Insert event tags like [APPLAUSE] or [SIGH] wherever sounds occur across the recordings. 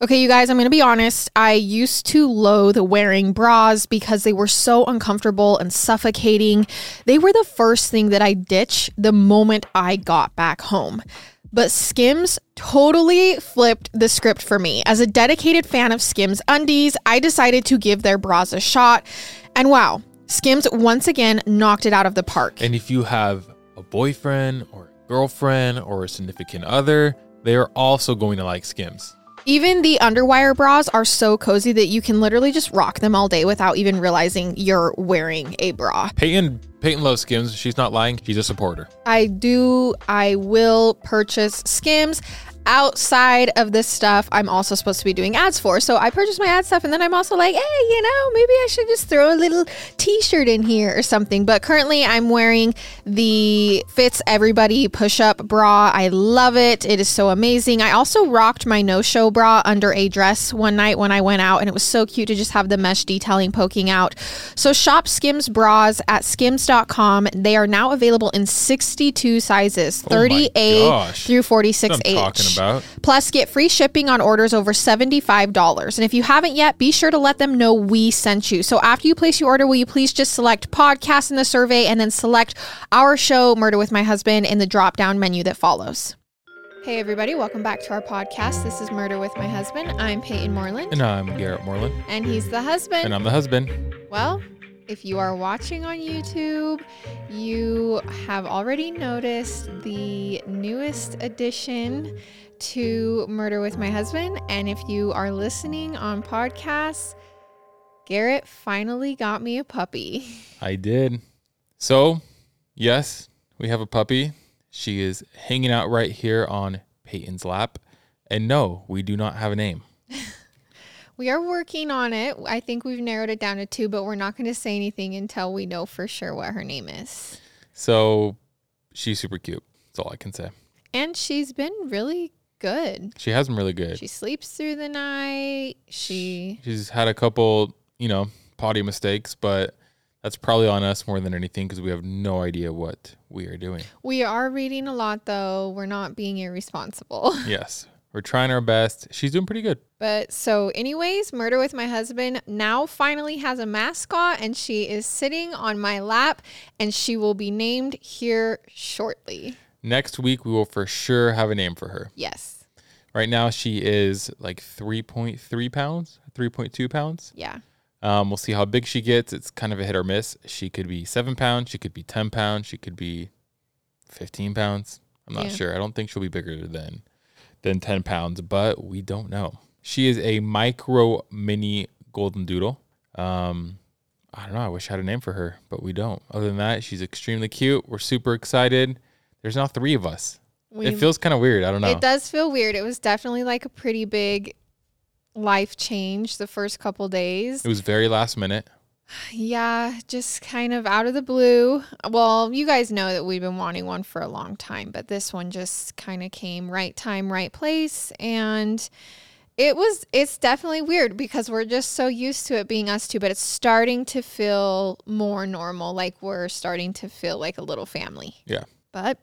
Okay, you guys, I'm going to be honest. I used to loathe wearing bras because they were so uncomfortable and suffocating. They were the first thing that I ditched the moment I got back home. But Skims totally flipped the script for me. As a dedicated fan of Skims undies, I decided to give their bras a shot. And wow, Skims once again knocked it out of the park. And if you have a boyfriend or a girlfriend or a significant other, they are also going to like Skims. Even the underwire bras are so cozy that you can literally just rock them all day without even realizing you're wearing a bra. Payton Payton loves Skims. She's not lying. She's a supporter. I do, I will purchase Skims outside of this stuff I'm also supposed to be doing ads for. So I purchase my ad stuff and then I'm also like, hey, you know, maybe I should just throw a little t shirt in here or something. But currently I'm wearing the Fits Everybody push up bra. I love it. It is so amazing. I also rocked my no show bra under a dress one night when I went out and it was so cute to just have the mesh detailing poking out. So shop Skims bras at skims.com. They are now available in 62 sizes, Oh my 30A gosh. through That's what I'm 46H. About. Plus, get free shipping on orders over $75. And if you haven't yet, be sure to let them know we sent you. So after you place your order, will you please just select podcast in the survey and then select our show, Murder with My Husband, in the drop down menu that follows. Hey, everybody, welcome back to our podcast. This is Murder with My Husband. I'm Payton Moreland, And I'm Garrett Moreland. and he's the husband. And I'm the husband. Well, if you are watching on YouTube, you have already noticed the newest addition to Murder with My Husband. And if you are listening on podcasts, Garrett finally got me a puppy. [LAUGHS] I did. So, yes, we have a puppy. She is hanging out right here on Payton's lap. And no, we do not have a name. [LAUGHS] We are working on it. I think we've narrowed it down to two, but we're not going to say anything until we know for sure what her name is. So, she's super cute. That's all I can say. And she's been really good. She has been really good. She sleeps through the night. She She's had a couple, you know, potty mistakes, but that's probably on us more than anything because we have no idea what we are doing. We are reading a lot though. We're not being irresponsible. [LAUGHS] yes, we're trying our best. She's doing pretty good. But so anyways, Murder with My Husband now finally has a mascot and she is sitting on my lap and she will be named here shortly. Next week, we will for sure have a name for her. Yes. Right now, she is like 3.3 pounds, 3.2 pounds. Yeah. Um, we'll see how big she gets. It's kind of a hit or miss. She could be seven pounds. She could be 10 pounds. She could be 15 pounds. I'm not Yeah. sure. I don't think she'll be bigger than than 10 pounds, but we don't know. She is a micro mini golden doodle. Um, I don't know. I wish I had a name for her, but we don't. Other than that, she's extremely cute. We're super excited. There's now three of us. it We've- feels kind of weird. I don't know. It does feel weird. It was definitely like a pretty big life change the first couple days. It was very last minute. Yeah, just kind of out of the blue. Well, you guys know that we've been wanting one for a long time, but this one just kind of came right time, right place. And it was, it's definitely weird because we're just so used to it being us two, but it's starting to feel more normal. Like we're starting to feel like a little family. Yeah. But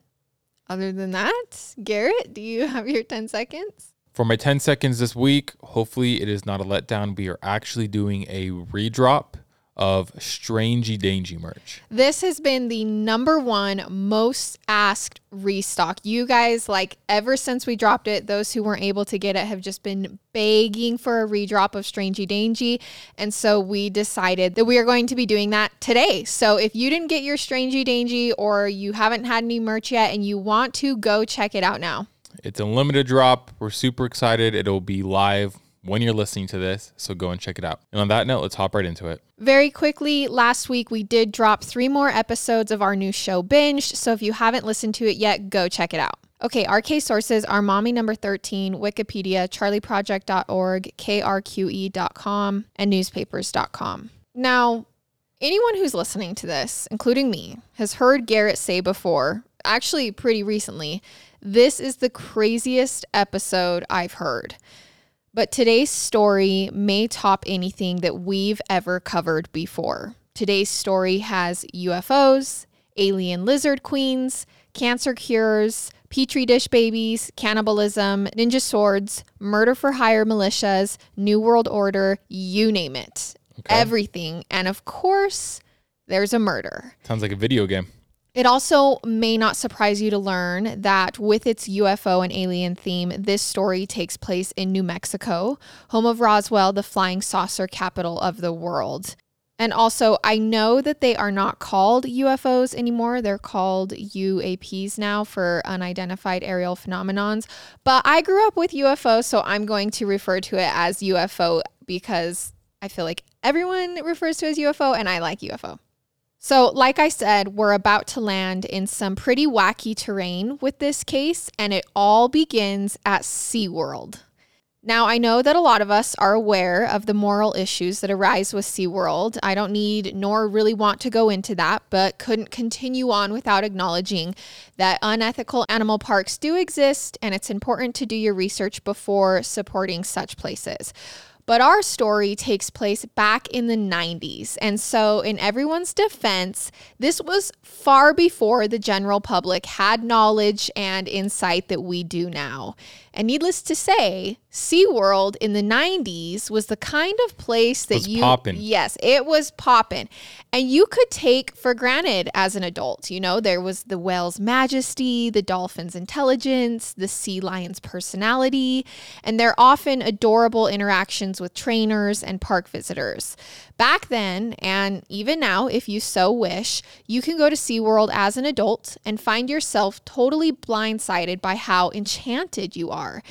other than that, Garrett, do you [LAUGHS] have your 10 seconds? For my 10 seconds this week, hopefully it is not a letdown. We are actually doing a redrop of Strangey Dangy merch. This has been the number one most asked restock. You guys, like, ever since we dropped it, those who weren't able to get it have just been begging for a redrop of Strangey Dangy. And so we decided that we are going to be doing that today. So if you didn't get your Strangey Dangy or you haven't had any merch yet and you want to, go check it out now. It's a limited drop. We're super excited. It'll be live when you're listening to this. So go and check it out. And on that note, let's hop right into it. Very quickly, last week we did drop three more episodes of our new show, Binged. So if you haven't listened to it yet, go check it out. Okay, our case sources are Mommy Number 13, Wikipedia, CharleyProject.org, KRQE.com, and newspapers.com. Now, anyone who's listening to this, including me, has heard Garrett say before, actually pretty recently, this is the craziest episode I've heard. But today's story may top anything that we've ever covered before. Today's story has UFOs, alien lizard queens, cancer cures, petri dish babies, cannibalism, ninja swords, murder for hire militias, New World Order, you name it. Okay. Everything. And of course, there's a murder. Sounds like a video game. It also may not surprise you to learn that with its UFO and alien theme, this story takes place in New Mexico, home of Roswell, the flying saucer capital of the world. And also, I know that they are not called UFOs anymore. They're called UAPs now for unidentified aerial phenomenons. But I grew up with UFO, so I'm going to refer to it as UFO because I feel like everyone refers to it as UFO, and I like UFO. So, like I said, we're about to land in some pretty wacky terrain with this case, and it all begins at SeaWorld. Now, I know that a lot of us are aware of the moral issues that arise with SeaWorld. I don't need nor really want to go into that, but couldn't continue on without acknowledging that unethical animal parks do exist, and it's important to do your research before supporting such places. But our story takes place back in the 90s. And so, in everyone's defense, this was far before the general public had knowledge and insight that we do now. And needless to say, SeaWorld in the 90s was the kind of place that Was you poppin'. Yes, it was popping. And you could take for granted as an adult. You know, there was the whale's majesty, the dolphin's intelligence, the sea lion's personality, and their often adorable interactions with trainers and park visitors. Back then, and even now, if you so wish, you can go to SeaWorld as an adult and find yourself totally blindsided by how enchanted you are.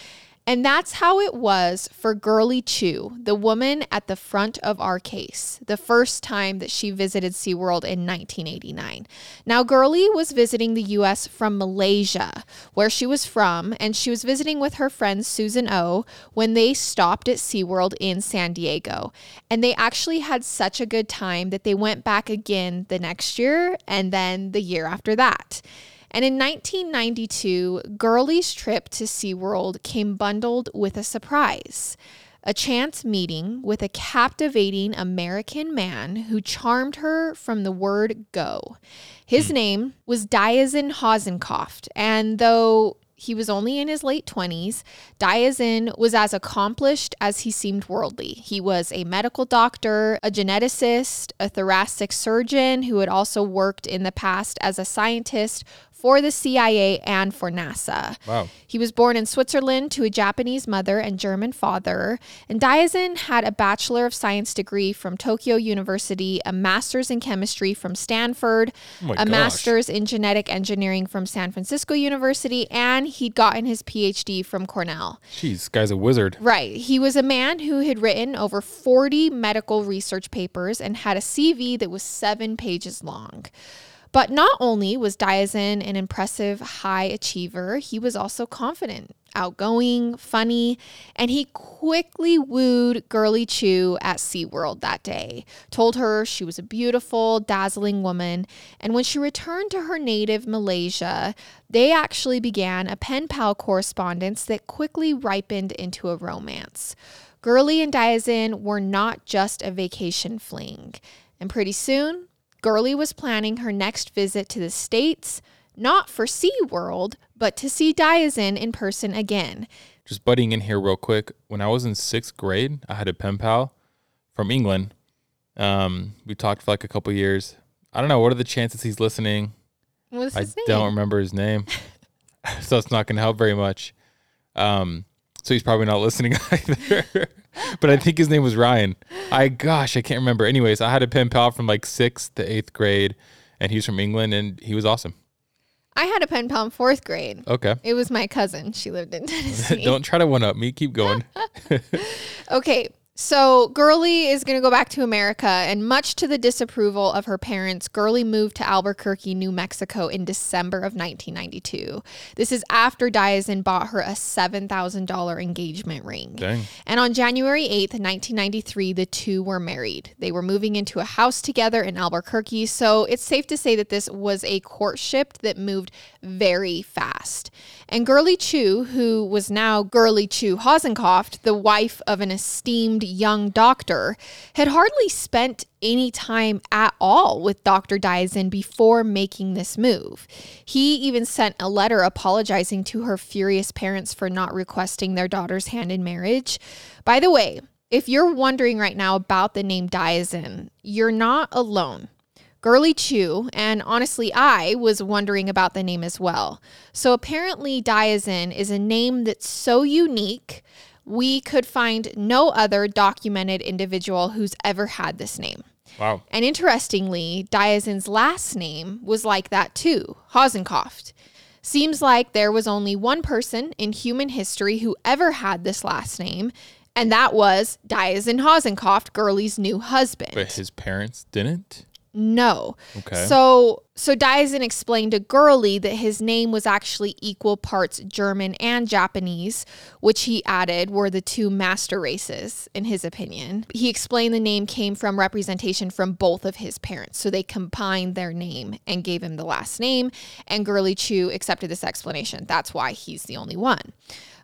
And that's how it was for Girly Chew, the woman at the front of our case, the first time that she visited SeaWorld in 1989. Now, Girly was visiting the US from Malaysia, where she was from, and she was visiting with her friend Susan O when they stopped at SeaWorld in San Diego. And they actually had such a good time that they went back again the next year and then the year after that. And in 1992, Girly's trip to SeaWorld came bundled with a surprise a chance meeting with a captivating American man who charmed her from the word go. His hmm. name was Diazien Hasenkopf, and though he was only in his late 20s. Diazien was as accomplished as he seemed worldly. He was a medical doctor, a geneticist, a thoracic surgeon who had also worked in the past as a scientist for the CIA and for NASA. Wow. He was born in Switzerland to a Japanese mother and German father. And Diazien had a Bachelor of Science degree from Tokyo University, a master's in chemistry from Stanford, Oh a gosh. master's in genetic engineering from San Francisco University, and he'd gotten his PhD from Cornell. Jeez, guy's a wizard. Right. He was a man who had written over 40 medical research papers and had a CV that was seven pages long. But not only was Diazien an impressive high achiever, he was also confident, outgoing, funny, and he quickly wooed Girly Chew at SeaWorld that day, told her she was a beautiful, dazzling woman, and when she returned to her native Malaysia, they actually began a pen pal correspondence that quickly ripened into a romance. Girly and Diazien were not just a vacation fling, and pretty soon, Girly was planning her next visit to the States, not for SeaWorld, but to see Diazien in person again. Just butting in here real quick. When I was in sixth grade, I had a pen pal from England. Um, we talked for like a couple years. I don't know. What are the chances he's listening? What's I his name? don't remember his name, [LAUGHS] [LAUGHS] so it's not going to help very much. Um, so he's probably not listening [LAUGHS] either. but I think his name was Ryan. I gosh, I can't remember. Anyways, I had a pen pal from like sixth to eighth grade, and he's from England, and he was awesome. I had a pen pal in fourth grade. Okay, It was my cousin. She lived in [LAUGHS] Tennessee. don't try to one up me. Keep going. [LAUGHS] Okay, so Girly is going to go back to America, and much to the disapproval of her parents, Girly moved to Albuquerque, New Mexico in December of 1992. This is after Diazien bought her a $7,000 engagement ring. Dang. And on January 8th, 1993, the two were married. They were moving into a house together in Albuquerque, so it's safe to say that this was a courtship that moved very fast. And Girly Chew, who was now Girly Chew Hasenkopf, the wife of an esteemed young doctor, had hardly spent any time at all with Dr. Diazien before making this move. He even sent a letter apologizing to her furious parents for not requesting their daughter's hand in marriage. By the way, if you're wondering right now about the name Diazien, you're not alone. Girly Chew, and honestly, I was wondering about the name as well. So apparently, Diazien is a name that's so unique, we could find no other documented individual who's ever had this name. Wow. And interestingly, Diazien's last name was like that too, Hasenkopf. Seems like there was only one person in human history who ever had this last name, and that was Diazien Hasenkopf, Girly's new husband. But his parents didn't? No. Okay. So so Diazien explained to Girly that his name was actually equal parts German and Japanese, which he added were the two master races, in his opinion. He explained the name came from representation from both of his parents. So they combined their name and gave him the last name. And Girly Chew accepted this explanation. That's why he's the only one.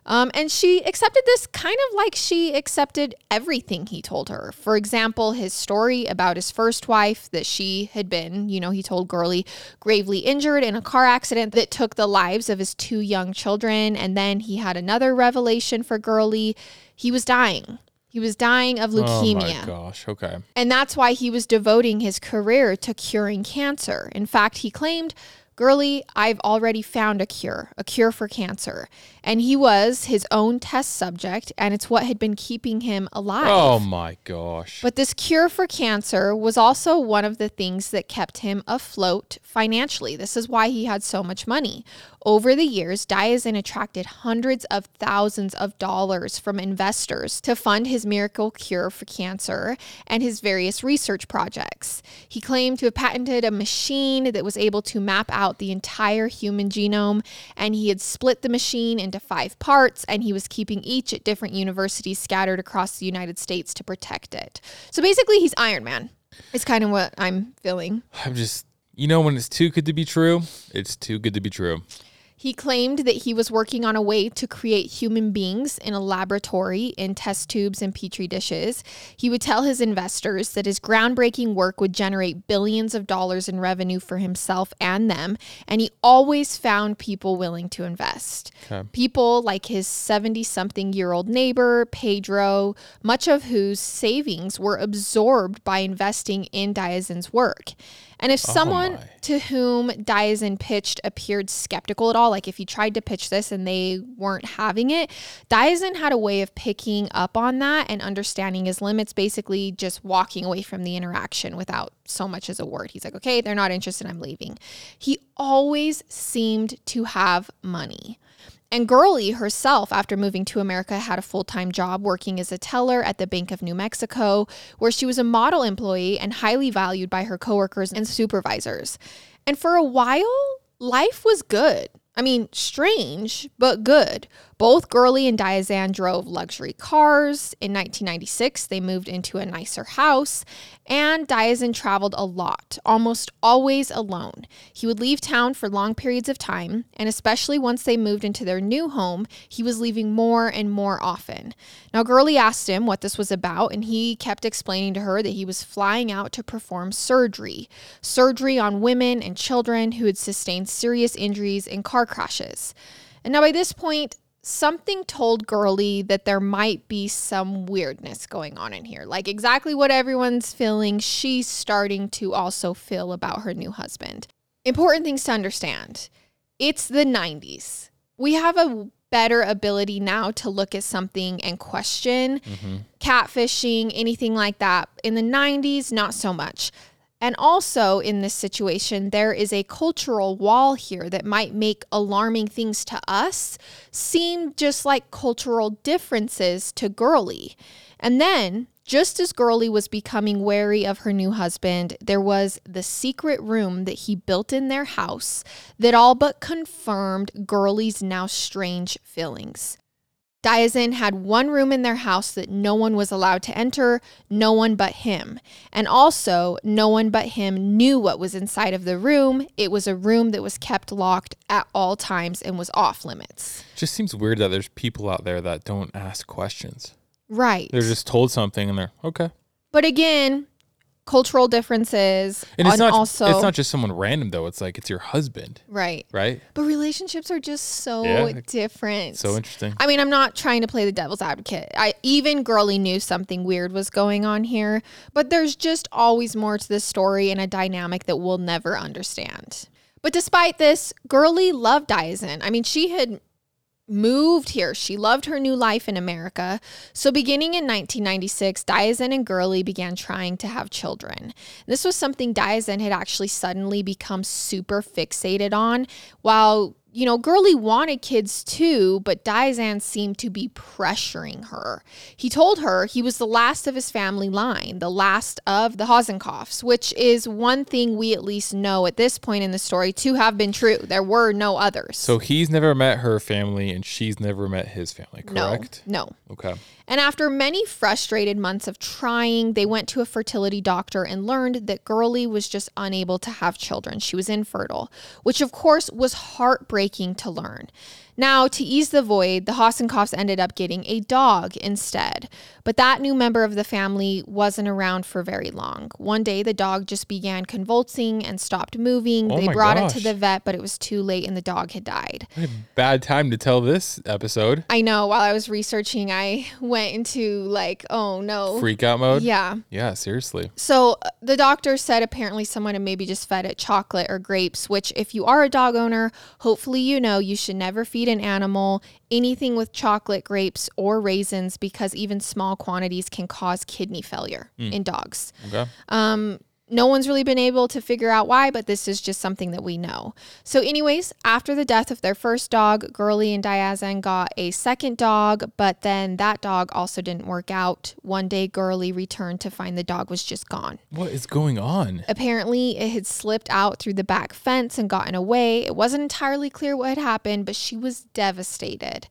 Um, and she accepted this kind of like she accepted everything he told her. For example, his story about his first wife that she had been, you know, he told Girly, gravely injured in a car accident that took the lives of his two young children. And then he had another revelation for Girly. He was dying. He was dying of leukemia. Oh my gosh. Okay. And that's why he was devoting his career to curing cancer. In fact, he claimed Girly, I've already found a cure, a cure for cancer. And he was his own test subject, and it's what had been keeping him alive. Oh my gosh. But this cure for cancer was also one of the things that kept him afloat financially. This is why he had so much money. Over the years, Diazien attracted hundreds of thousands of dollars from investors to fund his miracle cure for cancer and his various research projects. He claimed to have patented a machine that was able to map out the entire human genome, and he had split the machine into five parts, and he was keeping each at different universities scattered across the United States to protect it. So basically, he's Iron Man. It's kind of what I'm feeling. I'm just, you know, when it's too good to be true, it's too good to be true. He claimed that he was working on a way to create human beings in a laboratory in test tubes and petri dishes. He would tell his investors that his groundbreaking work would generate billions of dollars in revenue for himself and them, and he always found people willing to invest. Okay. People like his 70 something year old neighbor, Pedro, much of whose savings were absorbed by investing in Diazien's work. And if oh someone my. to whom Diazien pitched appeared skeptical at all, like if he tried to pitch this and they weren't having it, Diazien had a way of picking up on that and understanding his limits, basically just walking away from the interaction without so much as a word. He's like, okay, they're not interested, I'm leaving. He always seemed to have money. And Girly herself, after moving to America, had a full time job working as a teller at the Bank of New Mexico, where she was a model employee and highly valued by her coworkers and supervisors. And for a while, life was good. I mean, strange, but good. Both Girly and Diazien drove luxury cars. In 1996, they moved into a nicer house, and Diazien traveled a lot, almost always alone. He would leave town for long periods of time, and especially once they moved into their new home, he was leaving more and more often. Now, Girly asked him what this was about, and he kept explaining to her that he was flying out to perform surgery surgery on women and children who had sustained serious injuries in car crashes. And now, by this point, something told Girly that there might be some weirdness going on in here. Like exactly what everyone's feeling, she's starting to also feel about her new husband. Important things to understand it's the 90s. We have a better ability now to look at something and question mm-hmm. catfishing, anything like that. In the 90s, not so much. And also in this situation, there is a cultural wall here that might make alarming things to us seem just like cultural differences to Girly. And then, just as Girly was becoming wary of her new husband, there was the secret room that he built in their house that all but confirmed Girly's now strange feelings. Diazien had one room in their house that no one was allowed to enter, no one but him. And also, no one but him knew what was inside of the room. It was a room that was kept locked at all times and was off limits. Just seems weird that there's people out there that don't ask questions. Right. They're just told something and they're okay. but again, cultural differences. And it's not also it's not just someone random though. It's like it's your husband, right. right? But relationships are just so Yeah. different. So interesting. I mean, I'm not trying to play the devil's advocate. I even Girly knew something weird was going on here, but there's just always more to this story and a dynamic that we'll never understand. But despite this, Girly loved Diazien. I mean, she had moved here. She loved her new life in America. So, beginning in 1996, Diazien and Girly began trying to have children. This was something Diazien had actually suddenly become super fixated on, while you know, Girly wanted kids too, but Diazien seemed to be pressuring her. He told her he was the last of his family line, the last of the Hasenkopfs, which is one thing we at least know at this point in the story to have been true. There were no others. So he's never met her family and she's never met his family, correct? no, no. Okay. And after many frustrated months of trying, they went to a fertility doctor and learned that Girly was just unable to have children. She was infertile, which of course was heartbreaking to learn. Now, to ease the void, the Hasenkopfs ended up getting a dog instead. But that new member of the family wasn't around for very long. One day, the dog just began convulsing and stopped moving. Oh they brought it to the vet, but it was too late and the dog had died. Bad time to tell this episode. I know while I was researching, I [LAUGHS] went into like, oh no. Freak out mode. Yeah. Yeah, seriously. So uh, the doctor said apparently someone had maybe just fed it chocolate or grapes, which, if you are a dog owner, hopefully you know you should never feed an animal anything with chocolate, grapes, or raisins because even small quantities can cause kidney failure in dogs. Okay. Um, no one's really been able to figure out why, but this is just something that we know. So, anyways, after the death of their first dog, Girly and Diazien got a second dog, but then that dog also didn't work out. One day, Girly returned to find the dog was just gone. What is going on? Apparently, it had slipped out through the back fence and gotten away. It wasn't entirely clear what had happened, but she was devastated.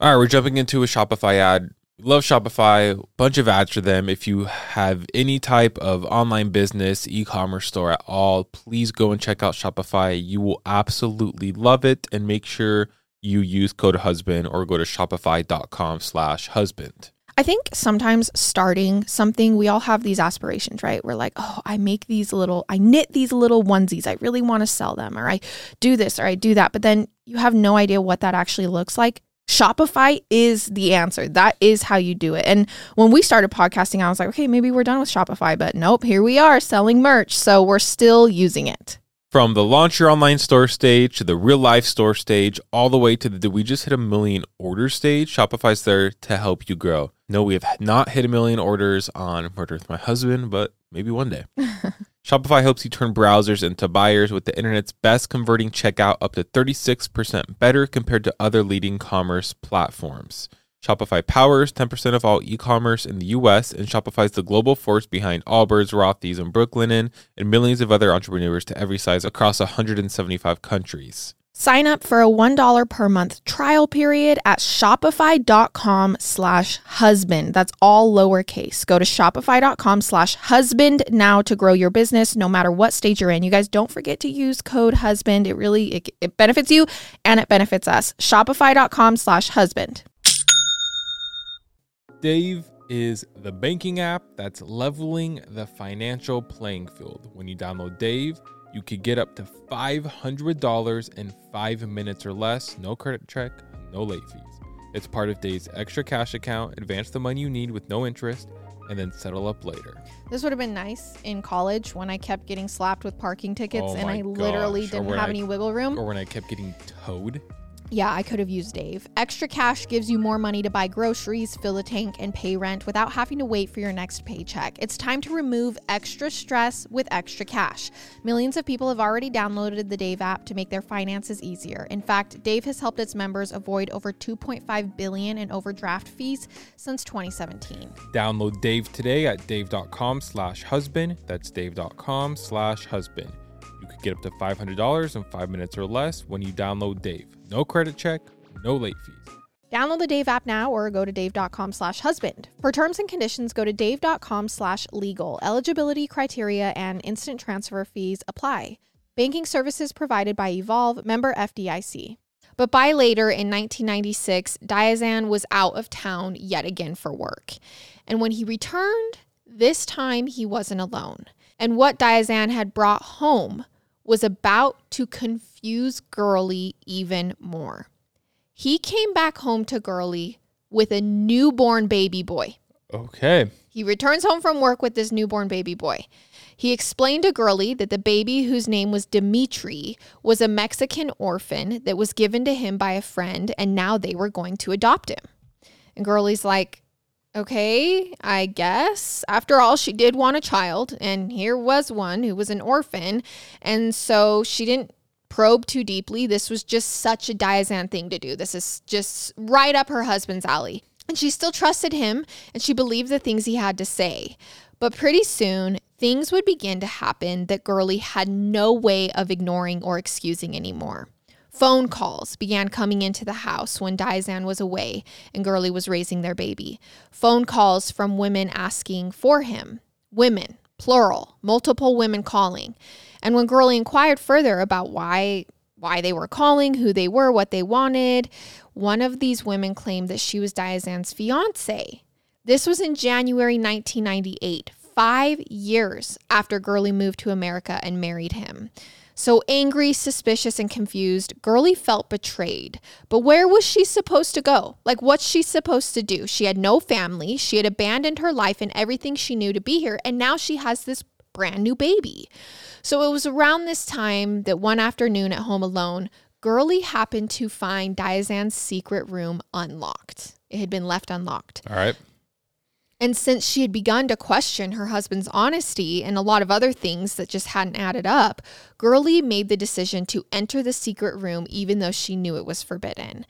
All right, we're jumping into a Shopify ad. Love Shopify, bunch of ads for them. If you have any type of online business, e-commerce store at all, please go and check out Shopify. You will absolutely love it and make sure you use code husband or go to shopify.com slash husband. I think sometimes starting something, we all have these aspirations, right? We're like, oh, I make these little, I knit these little onesies. I really want to sell them, or I do this, or I do that. But then you have no idea what that actually looks like. Shopify is the answer. That is how you do it. And when we started podcasting, I was like, okay, maybe we're done with Shopify, but nope, here we are selling merch. So we're still using it. From the launch your online store stage to the real life store stage, all the way to the did we just hit a million order stage, Shopify's there to help you grow. No, we have not hit a million orders on Murder with My Husband, but maybe one day. [LAUGHS] Shopify helps you turn browsers into buyers with the internet's best converting checkout up to 36% better compared to other leading commerce platforms. Shopify powers 10% of all e-commerce in the US and Shopify's the global force behind Allbirds, Rothy's, and Brooklinen and millions of other entrepreneurs to every size across 175 countries. Sign up for a $1 per month trial period at shopify.com slash husband. That's all lowercase. Go to shopify.com slash husband now to grow your business no matter what stage you're in. You guys don't forget to use code husband. It really, it, it benefits you and it benefits us. Shopify.com slash husband. Dave is the banking app that's leveling the financial playing field. When you download Dave, you could get up to $500 in five minutes or less. No credit check, no late fees. It's part of Dave's extra cash account. Advance the money you need with no interest and then settle up later. This would have been nice in college when I kept getting slapped with parking tickets Oh and I literally gosh. Or didn't have I- any wiggle room. Or when I kept getting towed. Yeah, I could have used Dave. Extra cash gives you more money to buy groceries, fill a tank, and pay rent without having to wait for your next paycheck. It's time to remove extra stress with extra cash. Millions of people have already downloaded the Dave app to make their finances easier. In fact, Dave has helped its members avoid over 2.5 billion in overdraft fees since 2017. Download Dave today at dave.com slash husband. That's dave.com get up to $500 in five minutes or less when you download Dave. No credit check, no late fees. Download the Dave app now or go to dave.com slash husband. For terms and conditions, go to dave.com slash legal. Eligibility criteria and instant transfer fees apply. Banking services provided by Evolve, member FDIC. But by later in 1996, Diazien was out of town yet again for work. And when he returned, this time he wasn't alone. And what Diazien had brought home was about to confuse Girly even more. He came back home to Girly with a newborn baby boy. Okay. He returns home from work with this newborn baby boy. He explained to Girly that the baby, whose name was Dimitri, was a Mexican orphan that was given to him by a friend, and now they were going to adopt him. And Girly's like, okay, I guess. After all, she did want a child, and here was one who was an orphan. And so she didn't probe too deeply. This was just such a Diazien thing to do. This is just right up her husband's alley. And she still trusted him and she believed the things he had to say. But pretty soon, things would begin to happen that Girly had no way of ignoring or excusing anymore. Phone calls began coming into the house when Diazien was away and Girly was raising their baby. Phone calls from women asking for him. Women, plural, multiple women calling. And when Girly inquired further about why why they were calling, who they were, what they wanted, one of these women claimed that she was Diazien's fiance. This was in January 1998, five years after Girly moved to America and married him. So angry, suspicious, and confused, Girly felt betrayed. But where was she supposed to go? Like, what's she supposed to do? She had no family. She had abandoned her life and everything she knew to be here. And now she has this brand new baby. So it was around this time that one afternoon at home alone, Girly happened to find Diazien's secret room unlocked. It had been left unlocked. All right. And since she had begun to question her husband's honesty and a lot of other things that just hadn't added up, Girly made the decision to enter the secret room even though she knew it was forbidden.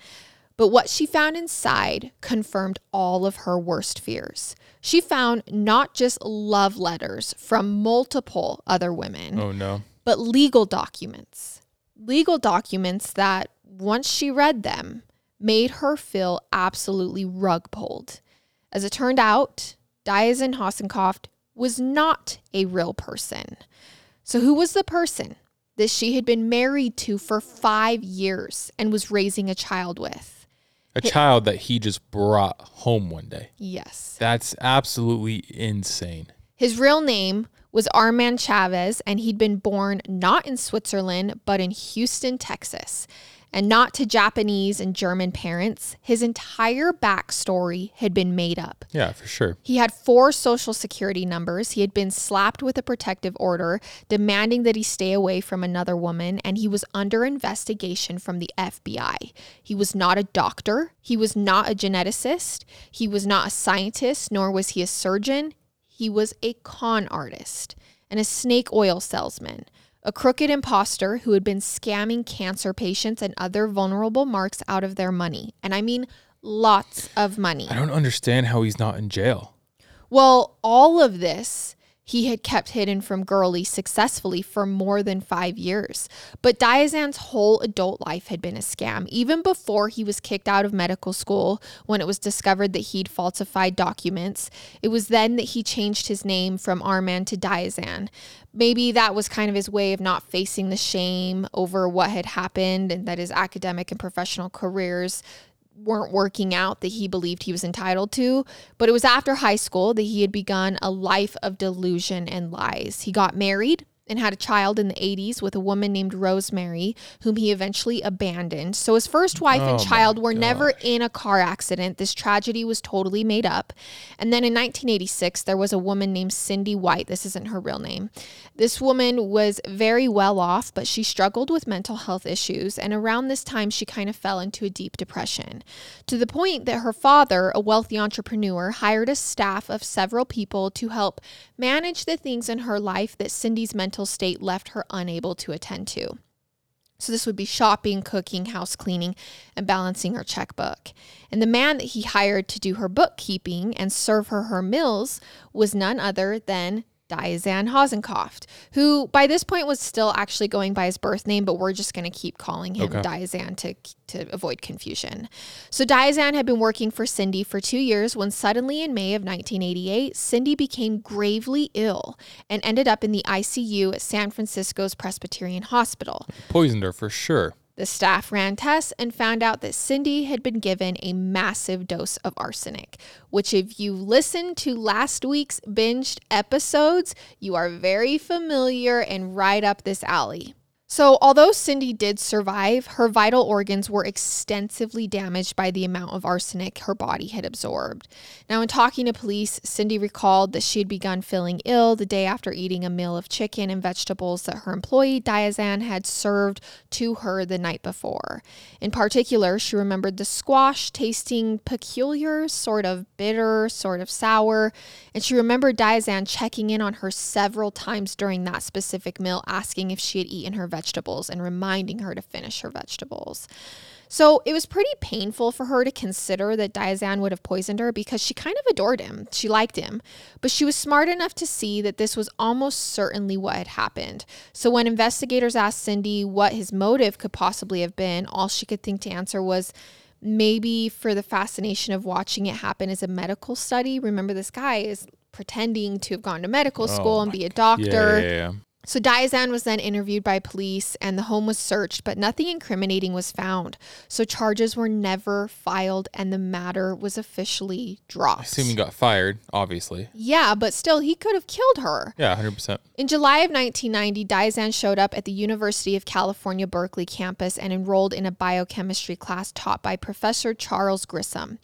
But what she found inside confirmed all of her worst fears. She found not just love letters from multiple other women, Oh no. but legal documents. Legal documents that, once she read them, made her feel absolutely rug pulled. As it turned out, Diazien Hasenkopf was not a real person. So, who was the person that she had been married to for five years and was raising a child with? A child that he just brought home one day. Yes. That's absolutely insane. His real name was Armand Chavez, and he'd been born not in Switzerland, but in Houston, Texas. And not to Japanese and German parents, his entire backstory had been made up. Yeah, for sure. He had four social security numbers. He had been slapped with a protective order demanding that he stay away from another woman, and he was under investigation from the FBI. He was not a doctor, he was not a geneticist, he was not a scientist, nor was he a surgeon. He was a con artist and a snake oil salesman. A crooked imposter who had been scamming cancer patients and other vulnerable marks out of their money. And I mean lots of money. I don't understand how he's not in jail. Well, all of this he had kept hidden from Girly successfully for more than five years. But Diazien's whole adult life had been a scam, even before he was kicked out of medical school when it was discovered that he'd falsified documents. It was then that he changed his name from Armand to Diazien. Maybe that was kind of his way of not facing the shame over what had happened and that his academic and professional careers weren't working out that he believed he was entitled to. But it was after high school that he had begun a life of delusion and lies. He got married and had a child in the 80s with a woman named Rosemary, whom he eventually abandoned. So his first wife Oh and child were never in a car accident. This tragedy was totally made up. And then in 1986, there was a woman named Cindy White. This isn't her real name. This woman was very well off, but she struggled with mental health issues. And around this time, she kind of fell into a deep depression to the point that her father, a wealthy entrepreneur, hired a staff of several people to help manage the things in her life that Cindy's mental state left her unable to attend to. So this would be shopping, cooking, house cleaning, and balancing her checkbook. And the man that he hired to do her bookkeeping and serve her her meals was none other than Diazien Hasenkopf, who by this point was still actually going by his birth name, but we're just going to keep calling him Okay. Diazien to, to avoid confusion. So Diazien had been working for Cindy for two years when suddenly in May of 1988, Cindy became gravely ill and ended up in the ICU at San Francisco's Presbyterian Hospital. Poisoned her for sure. The staff ran tests and found out that Cindy had been given a massive dose of arsenic, which, if you listened to last week's binged episodes, you are very familiar and right up this alley. So, although Cindy did survive, her vital organs were extensively damaged by the amount of arsenic her body had absorbed. Now, in talking to police, Cindy recalled that she had begun feeling ill the day after eating a meal of chicken and vegetables that her employee Diazien had served to her the night before. In particular, she remembered the squash tasting peculiar, sort of bitter, sort of sour, and she remembered Diazien checking in on her several times during that specific meal, asking if she had eaten her vegetables vegetables and reminding her to finish her vegetables. So it was pretty painful for her to consider that Diazien would have poisoned her because she kind of adored him. She liked him. But she was smart enough to see that this was almost certainly what had happened. So when investigators asked Cindy what his motive could possibly have been, all she could think to answer was, maybe for the fascination of watching it happen as a medical study. Remember, this guy is pretending to have gone to medical oh school Oh and be a doctor. Yeah, yeah, yeah. So Diazien was then interviewed by police and the home was searched, but nothing incriminating was found. So charges were never filed and the matter was officially dropped. I assume he got fired, obviously. yeah, but still, he could have killed her. Yeah, 100%. In July of 1990, Diazien showed up at the University of California, Berkeley campus and enrolled in a biochemistry class taught by Professor Charles Grissom.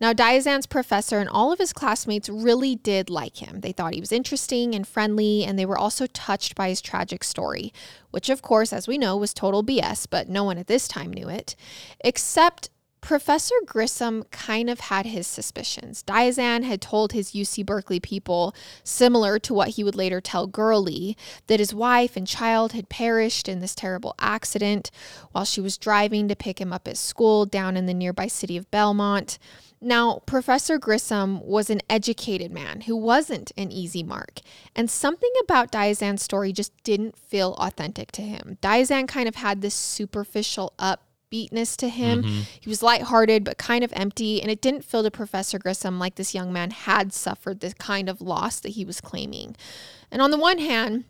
Now, Diazien's professor and all of his classmates really did like him. They thought he was interesting and friendly, and they were also touched by tragic story, which, of course, as we know, was total BS, but no one at this time knew it. Except Professor Grissom kind of had his suspicions. Diazien had told his UC Berkeley people, similar to what he would later tell Girly, that his wife and child had perished in this terrible accident while she was driving to pick him up at school down in the nearby city of Belmont. Now, Professor Grissom was an educated man who wasn't an easy mark, and something about Diazien's story just didn't feel authentic to him. Diazien kind of had this superficial upbeatness to him. Mm-hmm. He was lighthearted but kind of empty, and it didn't feel to Professor Grissom like this young man had suffered the kind of loss that he was claiming. And on the one hand,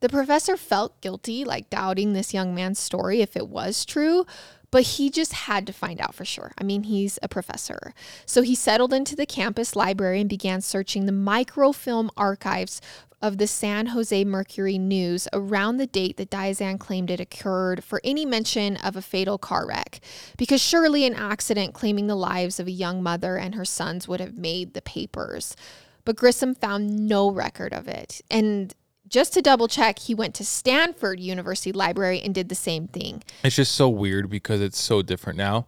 the professor felt guilty, like doubting this young man's story if it was true, but he just had to find out for sure. I mean, he's a professor. So he settled into the campus library and began searching the microfilm archives of the San Jose Mercury News around the date that Diazien claimed it occurred for any mention of a fatal car wreck, because surely an accident claiming the lives of a young mother and her sons would have made the papers. But Grissom found no record of it. And just to double check, he went to Stanford University Library and did the same thing. It's just so weird because it's so different now.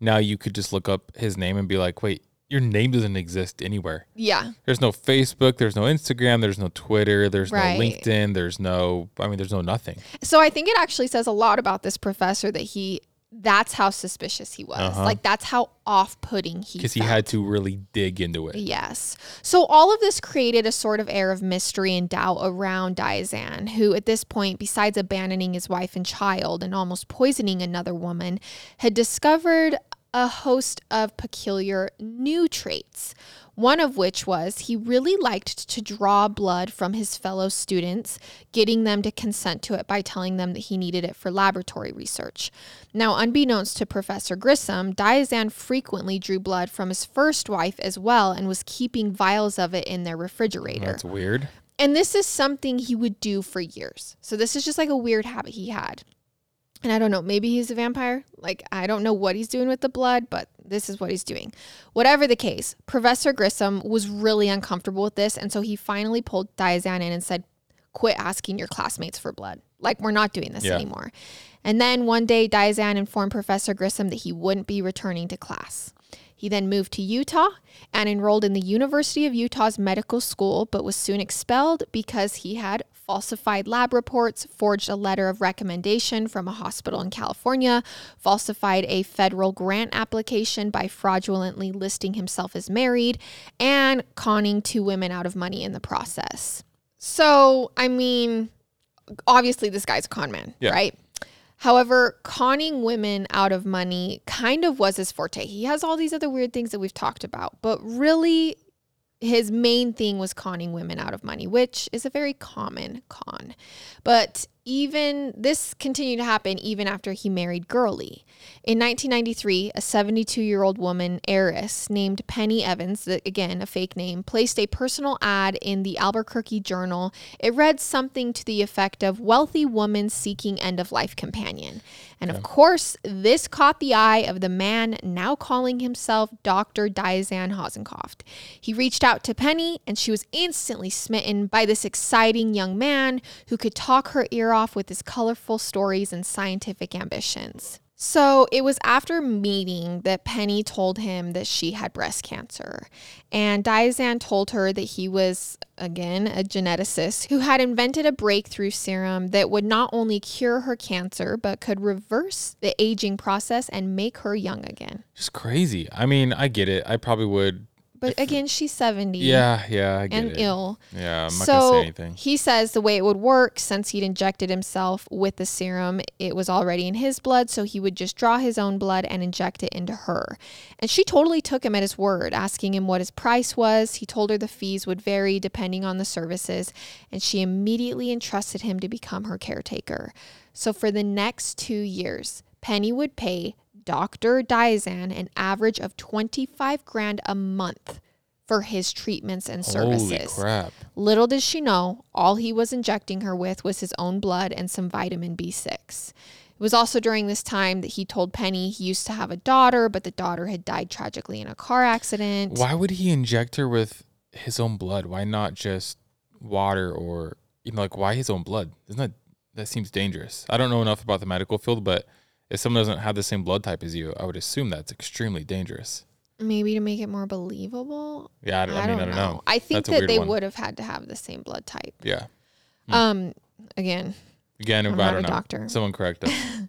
Now you could just look up his name and be like, wait, your name doesn't exist anywhere. Yeah. There's no Facebook, there's no Instagram, there's no Twitter, there's Right. no LinkedIn, there's no, I mean, there's no nothing. So I think it actually says a lot about this professor that he that's how suspicious he was. Uh-huh. Like that's how off-putting he Because he had to really dig into it. Yes. So all of this created a sort of air of mystery and doubt around Diazien, who at this point, besides abandoning his wife and child and almost poisoning another woman, had discovered a host of peculiar new traits. One of which was he really liked to draw blood from his fellow students, getting them to consent to it by telling them that he needed it for laboratory research. Now, unbeknownst to Professor Grissom, Diazien frequently drew blood from his first wife as well and was keeping vials of it in their refrigerator. That's weird. And this is something he would do for years. So this is just like a weird habit he had. And I don't know, maybe he's a vampire. Like, I don't know what he's doing with the blood, but this is what he's doing. Whatever the case, Professor Grissom was really uncomfortable with this. And so he finally pulled Diazien in and said, Quit asking your classmates for blood. Like, we're not doing this Yeah. anymore. And then one day, Diazien informed Professor Grissom that he wouldn't be returning to class. He then moved to Utah and enrolled in the University of Utah's medical school, but was soon expelled because he had falsified lab reports, forged a letter of recommendation from a hospital in California, falsified a federal grant application by fraudulently listing himself as married, and conning two women out of money in the process. So, I mean, obviously, this guy's a con man, Yeah. right? However, conning women out of money kind of was his forte. He has all these other weird things that we've talked about, but really his main thing was conning women out of money, which is a very common con. But even this continued to happen even after he married Girly. In 1993, a 72 year old woman heiress named Penny Evans, again a fake name, placed a personal ad in the Albuquerque Journal. It read something to the effect of "Wealthy woman seeking end of life companion," and of course, this caught the eye of the man now calling himself Dr. Diazien Hasenkopf. He reached out to Penny, and she was instantly smitten by this exciting young man who could talk her ear off with his colorful stories and scientific ambitions. So it was after meeting that Penny told him that she had breast cancer. And Diazien told her that he was, again, a geneticist who had invented a breakthrough serum that would not only cure her cancer, but could reverse the aging process and make her young again. Just crazy. I mean, I get it. I probably would. But again, she's 70 Yeah, yeah, I get and it. ill. Yeah, I'm not gonna say So anything. he says the way it would work, since he'd injected himself with the serum, it was already in his blood, so he would just draw his own blood and inject it into her. And she totally took him at his word, asking him what his price was. He told her the fees would vary depending on the services, and she immediately entrusted him to become her caretaker. So for the next two years, Penny would pay Dr. Diazien an average of 25 grand a month for his treatments and services. Holy crap! Little did she know, all he was injecting her with was his own blood and some vitamin B6. It was also during this time that he told Penny he used to have a daughter, but the daughter had died tragically in a car accident. Why would he inject her with his own blood? Why not just water or you know, like why his own blood? Isn't that that seems dangerous? I don't know enough about the medical field, but if someone doesn't have the same blood type as you, I would assume that's extremely dangerous. Maybe to make it more believable. Yeah, I, don't- I mean, I don't know. I think That's that they one. would have had to have the same blood type. Yeah. Um, again, Again, I'm I not don't a know. doctor. Someone correct us. [LAUGHS]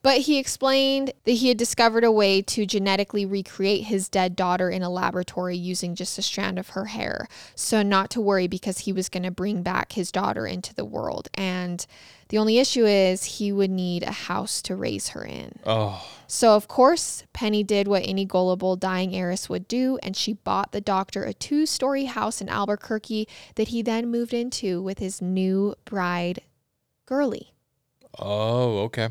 But he explained that he had discovered a way to genetically recreate his dead daughter in a laboratory using just a strand of her hair. So, not to worry because he was going to bring back his daughter into the world. And the only issue is he would need a house to raise her in. oh, So, of course, Penny did what any gullible dying heiress would do, and she bought the doctor a two story house in Albuquerque that he then moved into with his new bride, Girly. oh, okay.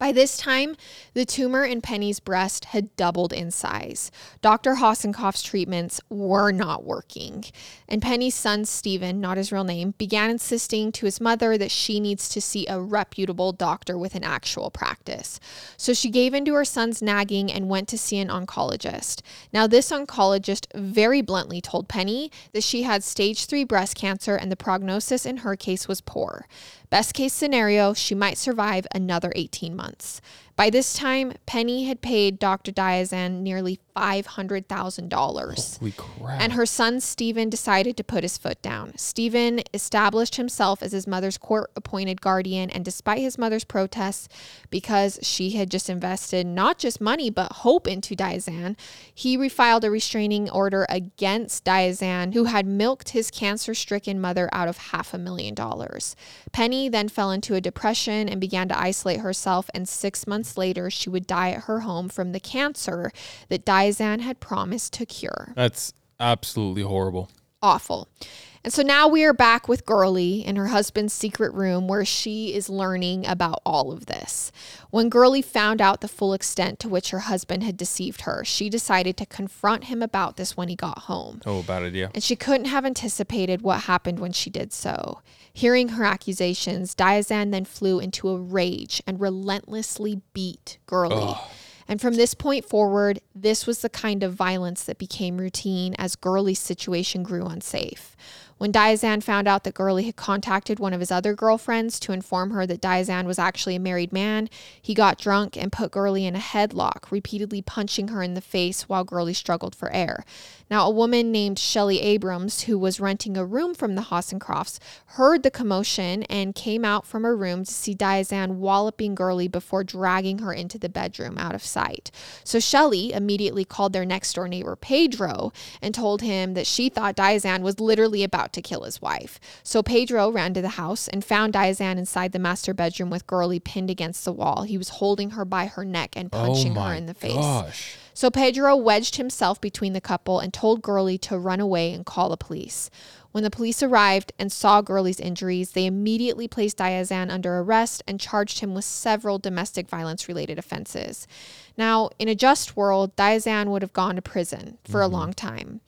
By this time, the tumor in Penny's breast had doubled in size. Dr. Hasenkopf's treatments were not working, and Penny's son, Stephen, not his real name, began insisting to his mother that she needs to see a reputable doctor with an actual practice. So she gave in to her son's nagging and went to see an oncologist. Now, this oncologist very bluntly told Penny that she had stage three breast cancer and the prognosis in her case was poor. Best case scenario, she might survive another 18 months. By this time, Penny had paid Dr. Diazien nearly $500,000. Holy crap. And her son Stephen decided to put his foot down. Stephen established himself as his mother's court appointed guardian, and despite his mother's protests, because she had just invested not just money but hope into Diazien, he refiled a restraining order against Diazien, who had milked his cancer stricken mother out of half a million dollars. Penny then fell into a depression and began to isolate herself, and six months later, she would die at her home from the cancer that Diazien had promised to cure That's absolutely horrible. awful. And so now we are back with Girly in her husband's secret room where she is learning about all of this. When Girly found out the full extent to which her husband had deceived her, she decided to confront him about this when he got home. Oh, bad idea. And she couldn't have anticipated what happened when she did so. Hearing her accusations, Diazien then flew into a rage and relentlessly beat Girly. And from this point forward, this was the kind of violence that became routine as Girly's situation grew unsafe. When Diazien found out that Girly had contacted one of his other girlfriends to inform her that Diazien was actually a married man, he got drunk and put Girly in a headlock, repeatedly punching her in the face while Girly struggled for air. Now, a woman named Shelley Abrams, who was renting a room from the Hasenkopfs, heard the commotion and came out from her room to see Diazien walloping Girly before dragging her into the bedroom out of sight. So Shelley immediately called their next door neighbor Pedro and told him that she thought Diazien was literally about to kill his wife. So Pedro ran to the house and found Diazien inside the master bedroom with Girly pinned against the wall. He was holding her by her neck and oh punching oh her in the face. gosh. So Pedro wedged himself between the couple and told Girly to run away and call the police. When the police arrived and saw Girly's injuries, they immediately placed Diazien under arrest and charged him with several domestic violence related offenses. Now, in a just world, Diazien would have gone to prison for a mm-hmm. long time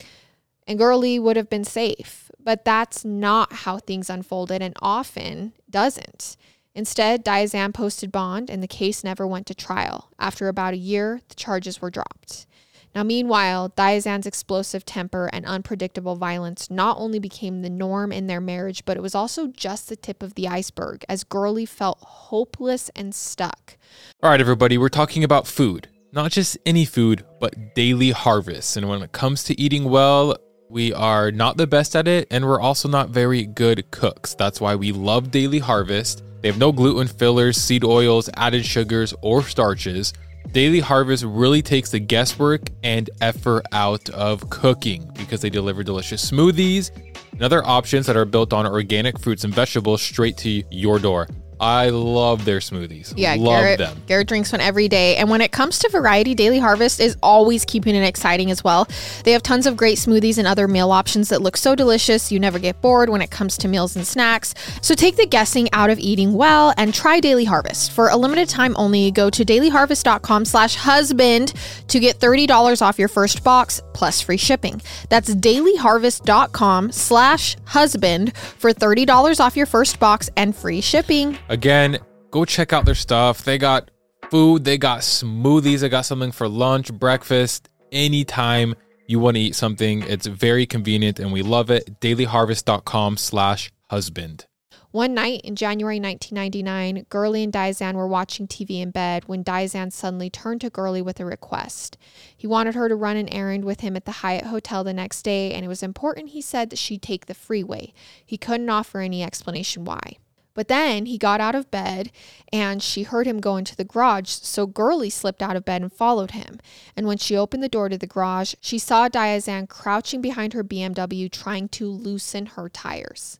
and Girly would have been safe. But that's not how things unfolded and often doesn't. Instead, Diazien posted bond and the case never went to trial. After about a year, the charges were dropped. Now, meanwhile, Diazien's explosive temper and unpredictable violence not only became the norm in their marriage, but it was also just the tip of the iceberg as Girly felt hopeless and stuck. All right, everybody, we're talking about food. Not just any food, but daily harvest. And when it comes to eating well, we are not the best at it, and we're also not very good cooks. That's why we love Daily Harvest. They have no gluten fillers, seed oils, added sugars, or starches. Daily Harvest really takes the guesswork and effort out of cooking because they deliver delicious smoothies and other options that are built on organic fruits and vegetables straight to your door. I love their smoothies. Yeah, love Garrett, them. Garrett drinks one every day. And when it comes to variety, Daily Harvest is always keeping it exciting as well. They have tons of great smoothies and other meal options that look so delicious. You never get bored when it comes to meals and snacks. So take the guessing out of eating well and try Daily Harvest. For a limited time only, go to dailyharvest.com slash husband to get $30 off your first box plus free shipping. That's dailyharvest.com slash husband for $30 off your first box and free shipping. Again, go check out their stuff. They got food, they got smoothies, they got something for lunch, breakfast, anytime you want to eat something. It's very convenient and we love it. Dailyharvest.com slash husband. One night in January 1999, Girly and Diazien were watching TV in bed when Diazien suddenly turned to Girly with a request. He wanted her to run an errand with him at the Hyatt Hotel the next day, and it was important, he said, that she take the freeway. He couldn't offer any explanation why. But then he got out of bed and she heard him go into the garage, so Girly slipped out of bed and followed him. And when she opened the door to the garage, she saw Diazien crouching behind her BMW trying to loosen her tires.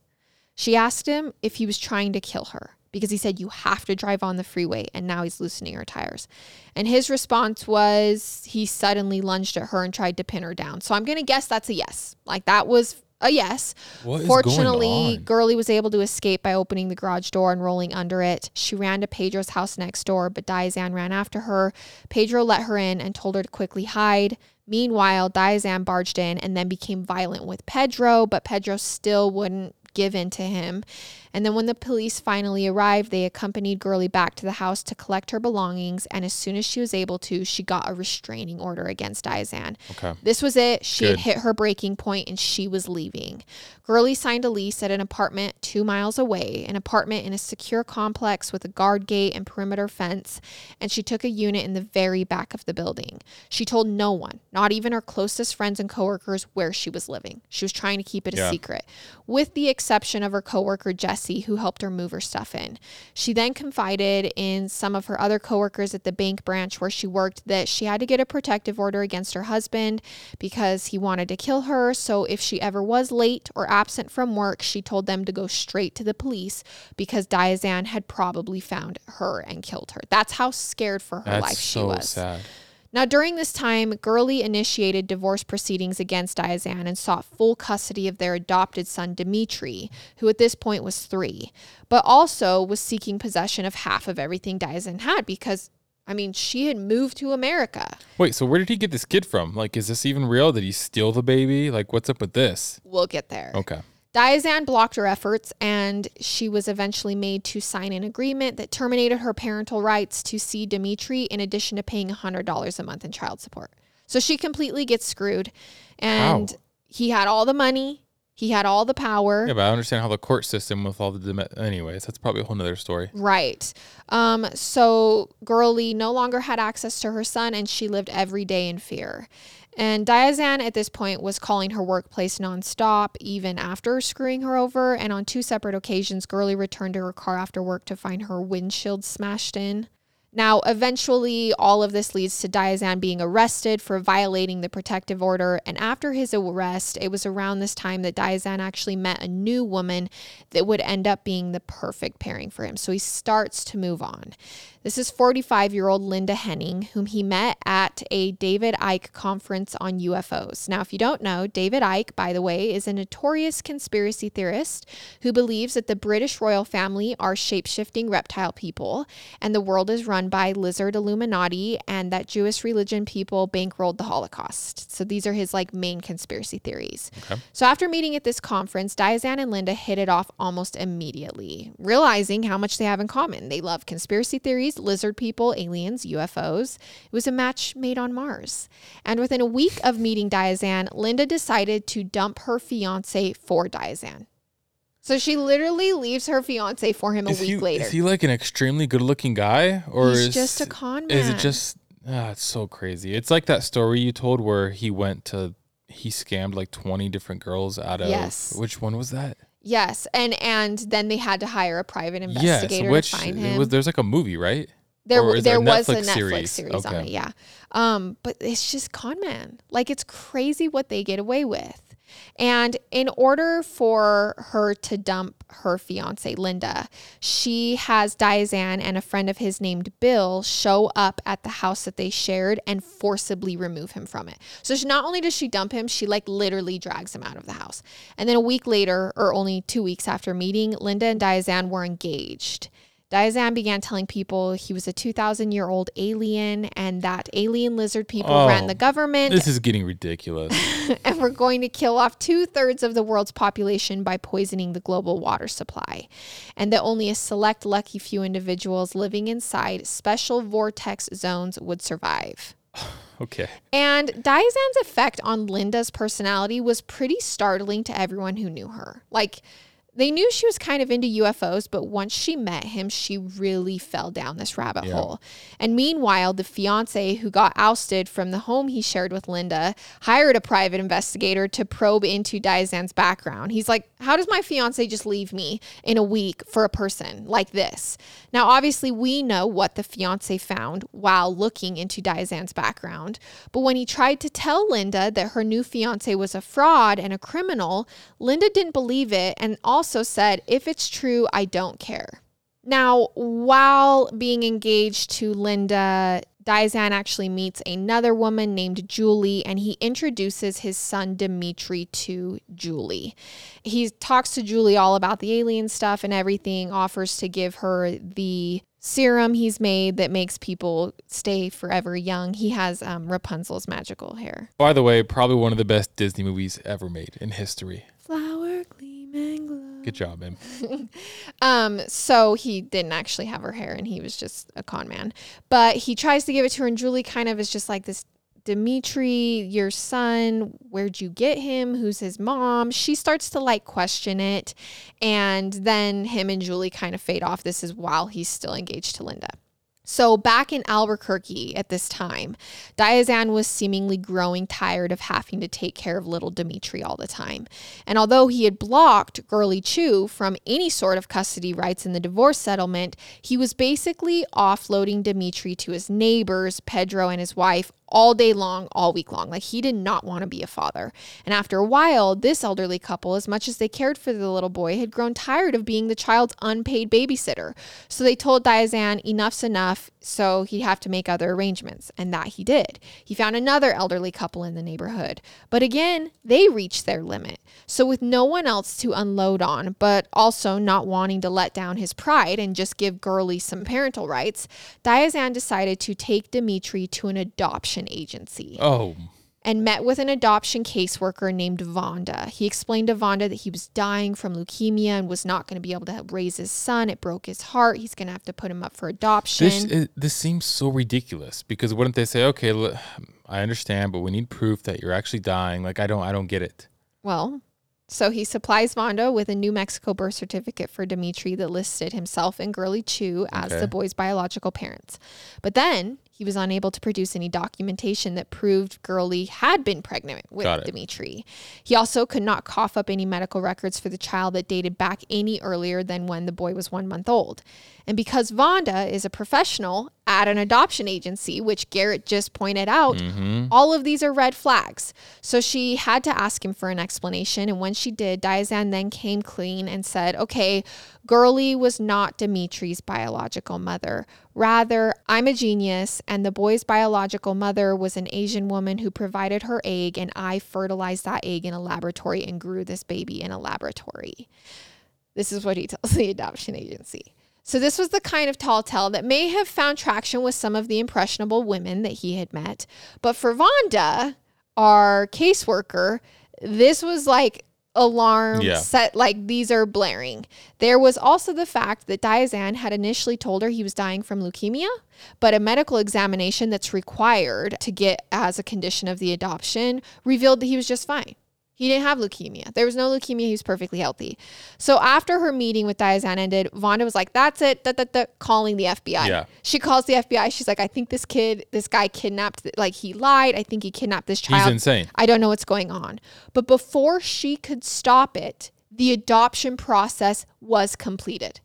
She asked him if he was trying to kill her because he said, You have to drive on the freeway. And now he's loosening her tires. And his response was he suddenly lunged at her and tried to pin her down. So I'm going to guess that's a yes. Like that was a yes. What Fortunately? Girly was able to escape by opening the garage door and rolling under it. She ran to Pedro's house next door, but Diazien ran after her. Pedro let her in and told her to quickly hide. Meanwhile, Diazien barged in and then became violent with Pedro, but Pedro still wouldn't give in to him. And then when the police finally arrived, they accompanied Girly back to the house to collect her belongings. And as soon as she was able to, she got a restraining order against Diazien. Okay. This was it. She had Good. hit her breaking point and she was leaving. Girly signed a lease at an apartment two miles away, an apartment in a secure complex with a guard gate and perimeter fence, and she took a unit in the very back of the building. She told no one, not even her closest friends and coworkers, where she was living. She was trying to keep it a secret, with the exception of her coworker Jessie, who helped her move her stuff in. She then confided in some of her other coworkers at the bank branch where she worked that she had to get a protective order against her husband because he wanted to kill her. So if she ever was late or absent from work, she told them to go straight to the police because Diazien had probably found her and killed her. That's how scared for her That's life she so was. sad. Now, during this time, Girly initiated divorce proceedings against Diazien and sought full custody of their adopted son, Dimitri, who at this point was three, but also was seeking possession of half of everything Diazien had because, I mean, she had moved to America. Wait, so where did he get this kid from? Like, is this even real? Did he steal the baby? Like, what's up with this? We'll get there. Okay. Diazien blocked her efforts, and she was eventually made to sign an agreement that terminated her parental rights to see Dimitri in addition to paying $100 a month in child support. So she completely gets screwed. And How? he had all the money, he had all the power. Yeah, but I understand how the court system with all the. Anyways, that's probably a whole nother story. Right. Um, so Girly no longer had access to her son and she lived every day in fear. And Diazien at this point was calling her workplace nonstop, even after screwing her over. And on two separate occasions, Girly returned to her car after work to find her windshield smashed in. Now, eventually, all of this leads to Diazien being arrested for violating the protective order. And after his arrest, it was around this time that Diazien actually met a new woman that would end up being the perfect pairing for him. So he starts to move on. This is 45 year old Linda Henning, whom he met at a David Icke conference on UFOs. Now, if you don't know, David Icke, by the way, is a notorious conspiracy theorist who believes that the British royal family are shape shifting reptile people and the world is run by lizard Illuminati and that Jewish religion people bankrolled the Holocaust. So these are his like main conspiracy theories. Okay. So after meeting at this conference, Diazien and Linda hit it off almost immediately, realizing how much they have in common. They love conspiracy theories, lizard people, aliens, UFOs. It was a match made on Mars. And within a week of meeting Diazien, Linda decided to dump her fiance for Diazien. So she literally leaves her fiance for him a week he, later. Is he like an extremely good looking guy? Or He's is, just a con Is it just ah, it's so crazy. It's like that story you told where he went to he scammed like 20 different girls out of Yes. which one was that? Yes, and and then they had to hire a private Yes, investigator which to find it him. was there's like a movie, right? There, Or is it there a was a Netflix series? series, on it, yeah. Um, but it's just con man. Like it's crazy what they get away with. And in order for her to dump her fiance Linda, she has Diazien and a friend of his named Bill show up at the house that they shared and forcibly remove him from it. So she, not only does she dump him, she like literally drags him out of the house. And then a week later, or only two weeks after meeting, Linda and Diazien were engaged. Diazien began telling people he was a 2,000 year old alien and that alien lizard people Oh, ran the government This is getting ridiculous. [LAUGHS] and we're going to kill off two thirds of the world's population by poisoning the global water supply. And that only a select lucky few individuals living inside special vortex zones would survive. [SIGHS] okay. And Diazien's effect on Linda's personality was pretty startling to everyone who knew her. Like, they knew she was kind of into UFOs, but once she met him, she really fell down this rabbit Yeah. hole. And meanwhile, the fiance who got ousted from the home he shared with Linda hired a private investigator to probe into Diazien's background. He's like, How does my fiance just leave me in a week for a person like this? Now, obviously, we know what the fiance found while looking into Diazien's background, but when he tried to tell Linda that her new fiance was a fraud and a criminal, Linda didn't believe it and also said, If it's true, I don't care. Now, while being engaged to Linda, Diazien actually meets another woman named Julie and he introduces his son Dimitri to Julie. He talks to Julie all about the alien stuff and everything, offers to give her the serum he's made that makes people stay forever young. He has um, Rapunzel's magical hair. By the way, probably one of the best Disney movies ever made in history. Flower gleam and glow. Good job, man. [LAUGHS] Um, so he didn't actually have her hair and he was just a con man. But he tries to give it to her, and Julie kind of is just like this Dimitri, your son, where'd you get him? Who's his mom? She starts to like question it. And then him and Julie kind of fade off. This is while he's still engaged to Linda. So, back in Albuquerque at this time, Diazien was seemingly growing tired of having to take care of little Dimitri all the time. And although he had blocked Girly Chew from any sort of custody rights in the divorce settlement, he was basically offloading Dimitri to his neighbors, Pedro and his wife, all day long, all week long. Like he did not want to be a father. And after a while, this elderly couple, as much as they cared for the little boy, had grown tired of being the child's unpaid babysitter. So they told Diazien enough's enough, so he'd have to make other arrangements. And that he did. He found another elderly couple in the neighborhood. But again, they reached their limit. So with no one else to unload on, but also not wanting to let down his pride and just give Girly some parental rights, Diazien decided to take Dimitri to an adoption agency Oh, and met with an adoption caseworker named Vonda. He explained to Vonda that he was dying from leukemia and was not going to be able to raise his son. It broke his heart. He's going to have to put him up for adoption. this is, this seems so ridiculous because wouldn't they say, okay, I understand, but we need proof that you're actually dying? Like I don't, I don't get it. Well, so he supplies Vonda with a New Mexico birth certificate for Dimitri that listed himself and Girly Chew as Okay. the boy's biological parents. But then he was unable to produce any documentation that proved Girly had been pregnant with. Dimitri. He also could not cough up any medical records for the child that dated back any earlier than when the boy was one month old. And because Vonda is a professional at an adoption agency, which Garrett just pointed out, Mm-hmm. all of these are red flags. So she had to ask him for an explanation. And when she did, Diazien then came clean and said, okay, Girly was not Dimitri's biological mother. Rather, I'm a genius, and the boy's biological mother was an Asian woman who provided her egg, and I fertilized that egg in a laboratory and grew this baby in a laboratory. This is what he [LAUGHS] tells the adoption agency. So, this was the kind of tall tale that may have found traction with some of the impressionable women that he had met. But for Vonda, our caseworker, this was like alarm Yeah. set like these are blaring. There was also the fact that Diazien had initially told her he was dying from leukemia, but a medical examination that's required to get as a condition of the adoption revealed that he was just fine. He didn't have leukemia. There was no leukemia. He was perfectly healthy. So after her meeting with Diazien ended, Vonda was like, "That's it." Da, da, da, calling the FBI. Yeah. She calls the FBI. She's like, "I think this kid, this guy kidnapped. Like he lied. I think he kidnapped this child. He's insane. I don't know what's going on." But before she could stop it, the adoption process was completed.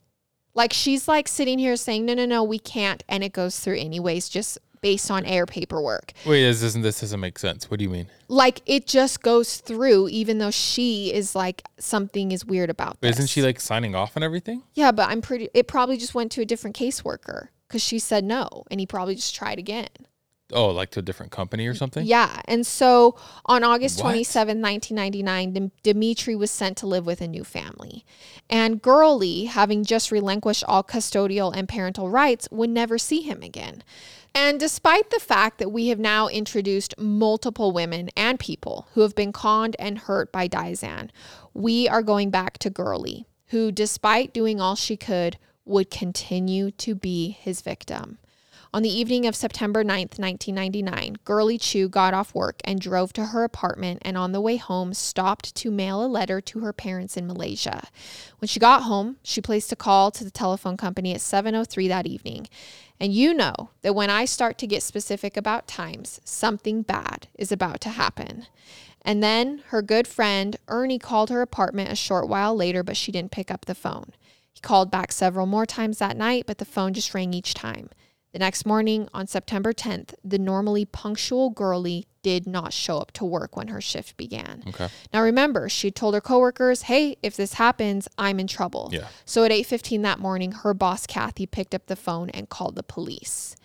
Like she's like sitting here saying, "No, no, no, we can't," and it goes through anyways, just based on air paperwork Wait, this doesn't this doesn't make sense. What do you mean? like it just goes through even though she is like something is weird about this. Isn't she like signing off and everything? yeah but i'm pretty it probably just went to a different caseworker because she said no and he probably just tried again Oh, like to a different company or something? yeah and so on august What? 27 1999 Dim- dimitri was sent to live with a new family and Girly having just relinquished all custodial and parental rights would never see him again and despite the fact that we have now introduced multiple women and people who have been conned and hurt by Diazien, we are going back to Girly, who, despite doing all she could, would continue to be his victim. On the evening of September 9th, 1999, Girly Chew got off work and drove to her apartment and on the way home stopped to mail a letter to her parents in Malaysia. When she got home, she placed a call to the telephone company at 7:03 that evening. And you know that when I start to get specific about times, something bad is about to happen. And then her good friend Ernie called her apartment a short while later, but she didn't pick up the phone. He called back several more times that night, but the phone just rang each time. The next morning, on September 10th, the normally punctual Girly did not show up to work when her shift began. Okay. Now remember, she told her coworkers, "Hey, if this happens, I'm in trouble." Yeah. So at 8:15 that morning, her boss Kathy picked up the phone and called the police.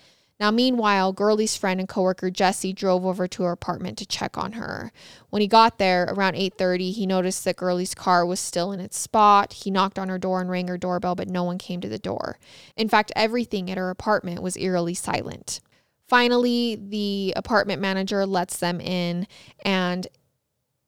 Now meanwhile, Girly's friend and coworker Jesse drove over to her apartment to check on her. When he got there around 8:30, he noticed that Girly's car was still in its spot. He knocked on her door and rang her doorbell, but no one came to the door. In fact, everything at her apartment was eerily silent. Finally, the apartment manager lets them in and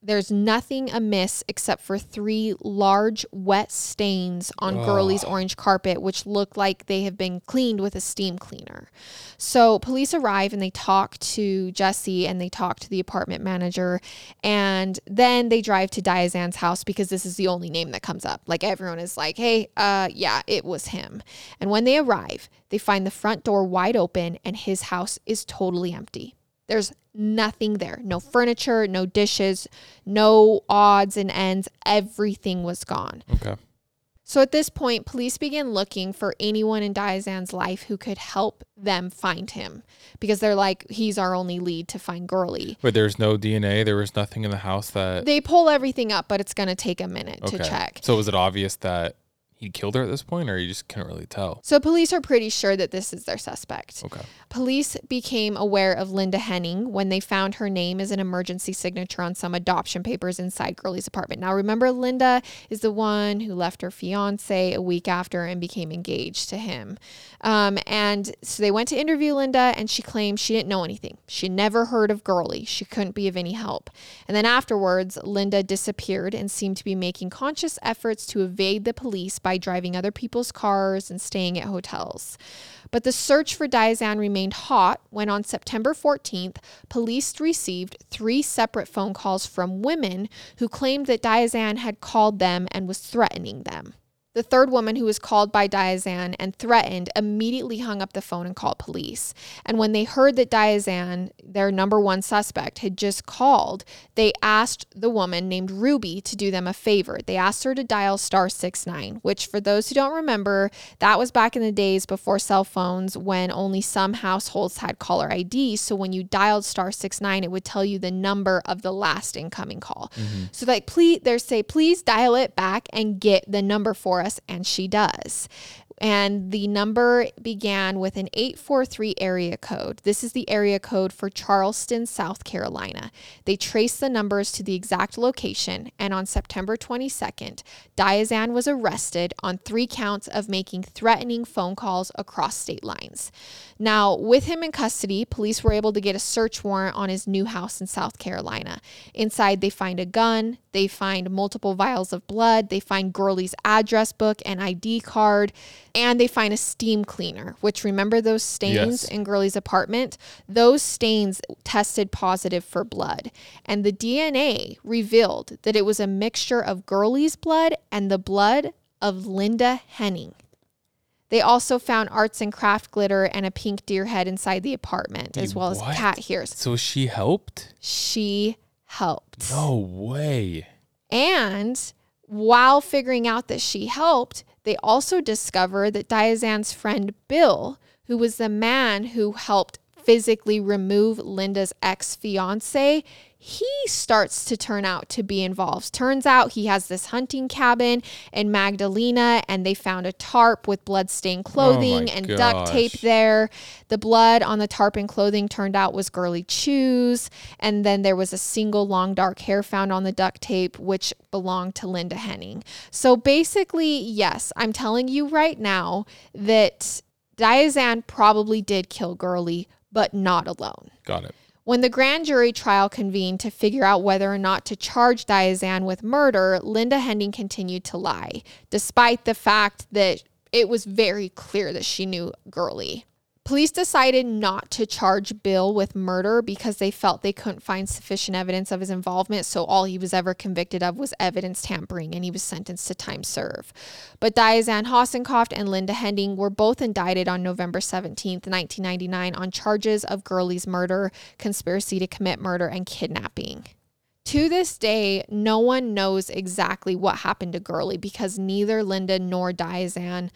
there's nothing amiss except for three large wet stains on Girly's orange carpet, which look like they have been cleaned with a steam cleaner. So police arrive and they talk to Jesse and they talk to the apartment manager. And then they drive to Diazien's house because this is the only name that comes up. Like everyone is like, hey, uh, yeah, it was him. And when they arrive, they find the front door wide open and his house is totally empty. There's nothing there. No furniture, no dishes, no odds and ends. Everything was gone. Okay. So at this point, police begin looking for anyone in Diazien's life who could help them find him because they're like, he's our only lead to find Girly. But there's no DNA. There was nothing in the house that. They pull everything up, but it's going to take a minute Okay. to check. So was it obvious that he killed her at this point, or you just couldn't really tell? So police are pretty sure that this is their suspect. Okay. Police became aware of Linda Henning when they found her name as an emergency signature on some adoption papers inside Girly's apartment. Now, remember, Linda is the one who left her fiance a week after and became engaged to him. Um, and so they went to interview Linda, and she claimed she didn't know anything. She never heard of Girly. She couldn't be of any help. And then afterwards, Linda disappeared and seemed to be making conscious efforts to evade the police by driving other people's cars and staying at hotels. But the search for Diazien remained hot when on September 14th, police received three separate phone calls from women who claimed that Diazien had called them and was threatening them. The third woman who was called by Diazien and threatened immediately hung up the phone and called police. And when they heard that Diazien, their number one suspect, had just called, they asked the woman named Ruby to do them a favor. They asked her to dial star six nine, which for those who don't remember, that was back in the days before cell phones when only some households had caller ID. So when you dialed star six nine, it would tell you the number of the last incoming call. Mm-hmm. So like please they say, please dial it back and get the number for us, and she does. And the number began with an 843 area code. This is the area code for Charleston, South Carolina. They traced the numbers to the exact location, and on September 22nd, Diazien was arrested on three counts of making threatening phone calls across state lines. Now, with him in custody, police were able to get a search warrant on his new house in South Carolina. Inside, they find a gun, they find multiple vials of blood, they find Girly's address book and ID card, and they find a steam cleaner, which remember those stains Yes. in Girly's apartment? Those stains tested positive for blood. And the DNA revealed that it was a mixture of Girly's blood and the blood of Linda Henning. They also found arts and craft glitter and a pink deer head inside the apartment, as well what? as cat hairs. So she helped? She helped. No way. And while figuring out that she helped, they also discover that Diazien's friend Bill, who was the man who helped physically remove Linda's ex fiance, he starts to turn out to be involved. Turns out he has this hunting cabin in Magdalena, and they found a tarp with bloodstained oh clothing and duct tape there. The blood on the tarp and clothing turned out was Girly Chew's. And then there was a single long dark hair found on the duct tape, which belonged to Linda Henning. So basically, yes, I'm telling you right now that Diazien probably did kill Girly, but not alone. Got it. When the grand jury trial convened to figure out whether or not to charge Diazien with murder, Linda Henning continued to lie, despite the fact that it was very clear that she knew Girly. Police decided not to charge Bill with murder because they felt they couldn't find sufficient evidence of his involvement, so all he was ever convicted of was evidence tampering and he was sentenced to time serve. But Diazien Hasenkopf and Linda Henning were both indicted on November 17th, 1999 on charges of Girly's murder, conspiracy to commit murder, and kidnapping. To this day, no one knows exactly what happened to Girly because neither Linda nor Diazien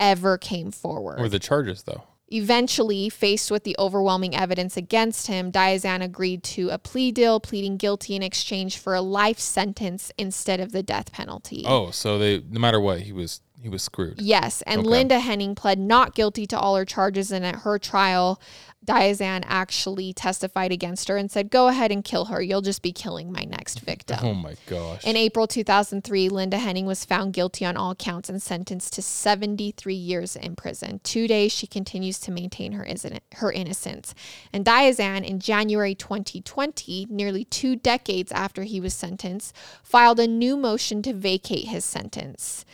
ever came forward. Or the charges, though. Eventually, faced with the overwhelming evidence against him, Diazien agreed to a plea deal, pleading guilty in exchange for a life sentence instead of the death penalty. Oh, so they no matter what, he was he was screwed. Yes, and Okay. Linda Henning pled not guilty to all her charges, and at her trial, Diazien actually testified against her and said, "Go ahead and kill her. You'll just be killing my next victim." Oh my gosh. In April 2003, Linda Henning was found guilty on all counts and sentenced to 73 years in prison. Today, she continues to maintain her, isn't her innocence. And Diazien, in January 2020, nearly two decades after he was sentenced, filed a new motion to vacate his sentence.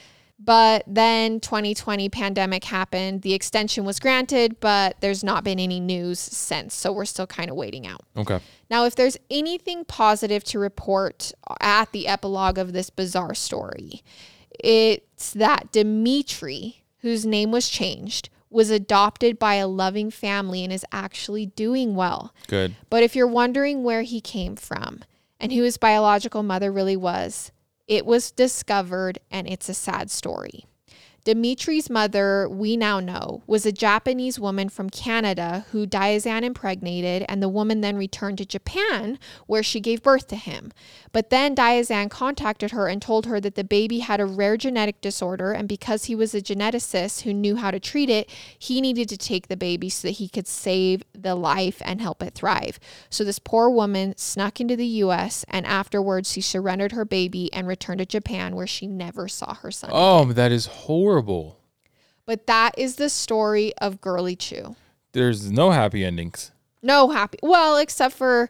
But then 2020 pandemic happened. The extension was granted, but there's not been any news since. So we're still kind of waiting out. okay. Now, if there's anything positive to report at the epilogue of this bizarre story, it's that Dimitri, whose name was changed, was adopted by a loving family and is actually doing well. Good. But if you're wondering where he came from and who his biological mother really was, it was discovered and it's a sad story. Dimitri's mother, we now know, was a Japanese woman from Canada who Diazien impregnated, and the woman then returned to Japan where she gave birth to him. But then Diazien contacted her and told her that the baby had a rare genetic disorder, and because he was a geneticist who knew how to treat it, he needed to take the baby so that he could save the life and help it thrive. So this poor woman snuck into the US, and afterwards she surrendered her baby and returned to Japan where she never saw her son. Oh, that is horrible. But that is the story of Girly Chew. There's no happy endings. No happy. Well, except for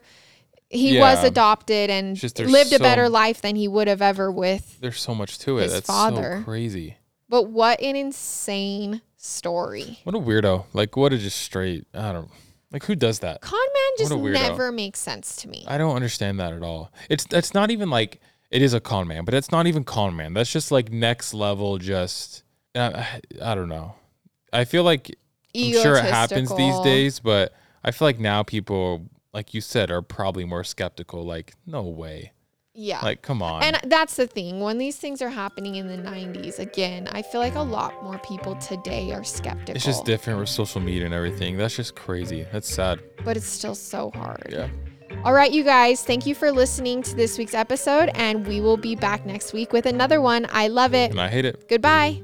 he was adopted and Just there's lived a so- better life than he would have ever with. There's so much to it. His That's father. so crazy. But what an insane story. What a weirdo. Like what a just straight I don't like who does that? Con man just a weirdo. never makes sense to me. I don't understand that at all. It's that's not even like it is a con man, but it's not even con man. That's just like next level. Just uh, I don't know. I feel like I'm sure it happens these days, but I feel like now people, like you said, are probably more skeptical. Like no way. Yeah. Like come on. And that's the thing. When these things are happening in the 90s, again, I feel like a lot more people today are skeptical. it's just different with social media and everything. That's just crazy. That's sad. but it's still so hard. Yeah. All right, you guys, thank you for listening to this week's episode, and we will be back next week with another one. I love it. And I hate it. Goodbye.